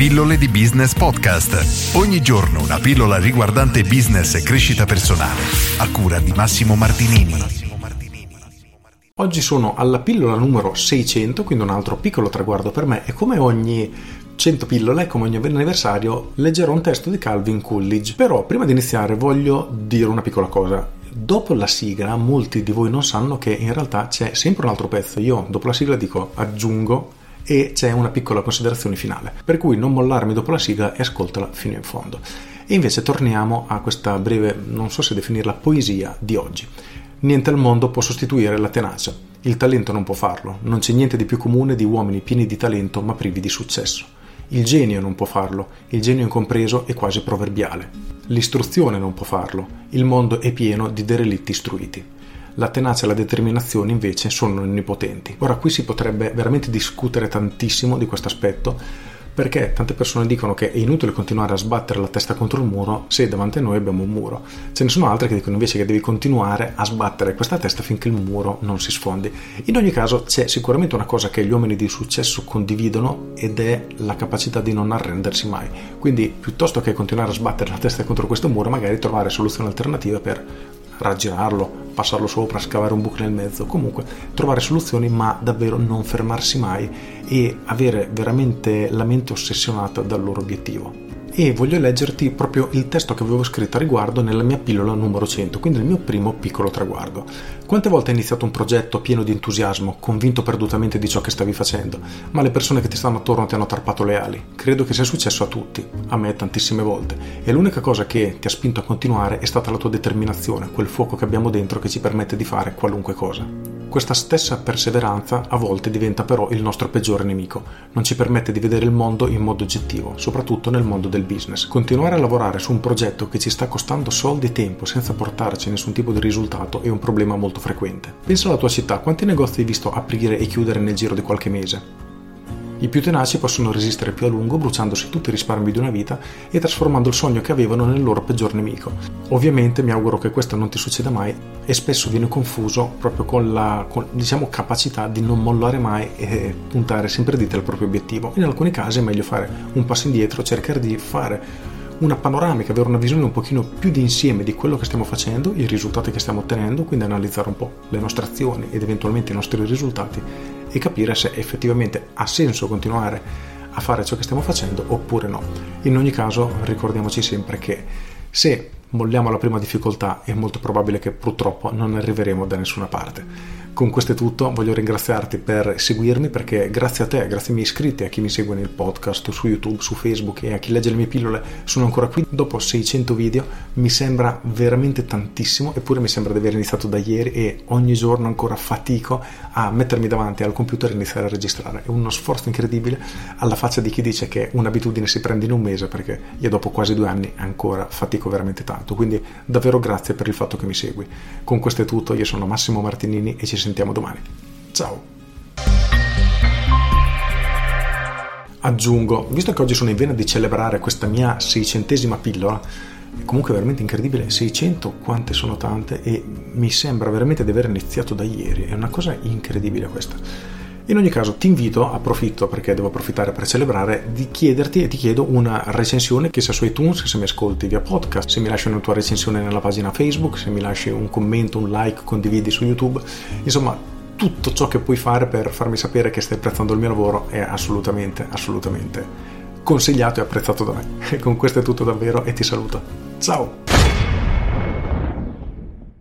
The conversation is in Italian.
Pillole di Business Podcast. Ogni giorno una pillola riguardante business e crescita personale. A cura di Massimo Martinini. Oggi sono alla pillola numero 600, quindi un altro piccolo traguardo per me e come ogni 100 pillole, come ogni anniversario, leggerò un testo di Calvin Coolidge. Però prima di iniziare voglio dire una piccola cosa. Dopo la sigla, molti di voi non sanno che in realtà c'è sempre un altro pezzo. Io dopo la sigla dico aggiungo e c'è una piccola considerazione finale. Per cui non mollarmi dopo la sigla e ascoltala fino in fondo. E invece torniamo a questa breve, non so se definirla poesia di oggi. Niente al mondo può sostituire la tenacia. Il talento non può farlo. Non c'è niente di più comune di uomini pieni di talento ma privi di successo. Il genio non può farlo, il genio incompreso è quasi proverbiale. L'istruzione non può farlo, il mondo è pieno di derelitti istruiti. La tenacia e la determinazione invece sono onnipotenti. Ora qui si potrebbe veramente discutere tantissimo di questo aspetto perché tante persone dicono che è inutile continuare a sbattere la testa contro il muro se davanti a noi abbiamo un muro. Ce ne sono altre che dicono invece che devi continuare a sbattere questa testa finché il muro non si sfondi. In ogni caso c'è sicuramente una cosa che gli uomini di successo condividono ed è la capacità di non arrendersi mai. Quindi piuttosto che continuare a sbattere la testa contro questo muro, magari trovare soluzioni alternative per raggirarlo, passarlo sopra, scavare un buco nel mezzo, comunque trovare soluzioni ma davvero non fermarsi mai e avere veramente la mente ossessionata dal loro obiettivo e voglio leggerti proprio il testo che avevo scritto a riguardo nella mia pillola numero 100, quindi il mio primo piccolo traguardo. Quante volte hai iniziato un progetto pieno di entusiasmo, convinto perdutamente di ciò che stavi facendo, ma le persone che ti stanno attorno ti hanno tarpato le ali? Credo che sia successo a tutti, a me tantissime volte, e l'unica cosa che ti ha spinto a continuare è stata la tua determinazione, quel fuoco che abbiamo dentro che ci permette di fare qualunque cosa. Questa stessa perseveranza a volte diventa però il nostro peggiore nemico, non ci permette di vedere il mondo in modo oggettivo, soprattutto nel mondo del business. Continuare a lavorare su un progetto che ci sta costando soldi e tempo senza portarci nessun tipo di risultato è un problema molto frequente. Pensa alla tua città, quanti negozi hai visto aprire e chiudere nel giro di qualche mese? I più tenaci possono resistere più a lungo bruciandosi tutti i risparmi di una vita e trasformando il sogno che avevano nel loro peggior nemico. Ovviamente mi auguro che questo non ti succeda mai e spesso viene confuso proprio con la con, diciamo, capacità di non mollare mai e puntare sempre dite al proprio obiettivo. In alcuni casi è meglio fare un passo indietro, cercare di fare una panoramica, avere una visione un pochino più d'insieme di quello che stiamo facendo, i risultati che stiamo ottenendo, quindi analizzare un po' le nostre azioni ed eventualmente i nostri risultati e capire se effettivamente ha senso continuare a fare ciò che stiamo facendo oppure no. In ogni caso ricordiamoci sempre che se molliamo la prima difficoltà è molto probabile che purtroppo non arriveremo da nessuna parte. Con questo è tutto, voglio ringraziarti per seguirmi perché grazie a te, grazie ai miei iscritti, a chi mi segue nel podcast, su YouTube, su Facebook e a chi legge le mie pillole, sono ancora qui. Dopo 600 video mi sembra veramente tantissimo, eppure mi sembra di aver iniziato da ieri e ogni giorno ancora fatico a mettermi davanti al computer e iniziare a registrare. È uno sforzo incredibile alla faccia di chi dice che un'abitudine si prende in un mese perché io dopo quasi due anni ancora fatico veramente tanto. Quindi davvero grazie per il fatto che mi segui. Con questo è tutto, io sono Massimo Martinini e ci sentiamo domani. Ciao! Aggiungo, visto che oggi sono in vena di celebrare questa mia seicentesima pillola, è comunque veramente incredibile, 600 quante sono tante e mi sembra veramente di aver iniziato da ieri, è una cosa incredibile questa. In ogni caso ti invito, approfitto perché devo approfittare per celebrare, di chiederti e ti chiedo una recensione che sia su iTunes, se mi ascolti via podcast, se mi lasci una tua recensione nella pagina Facebook, se mi lasci un commento, un like, condividi su YouTube, insomma tutto ciò che puoi fare per farmi sapere che stai apprezzando il mio lavoro è assolutamente, assolutamente consigliato e apprezzato da me. E con questo è tutto davvero e ti saluto. Ciao!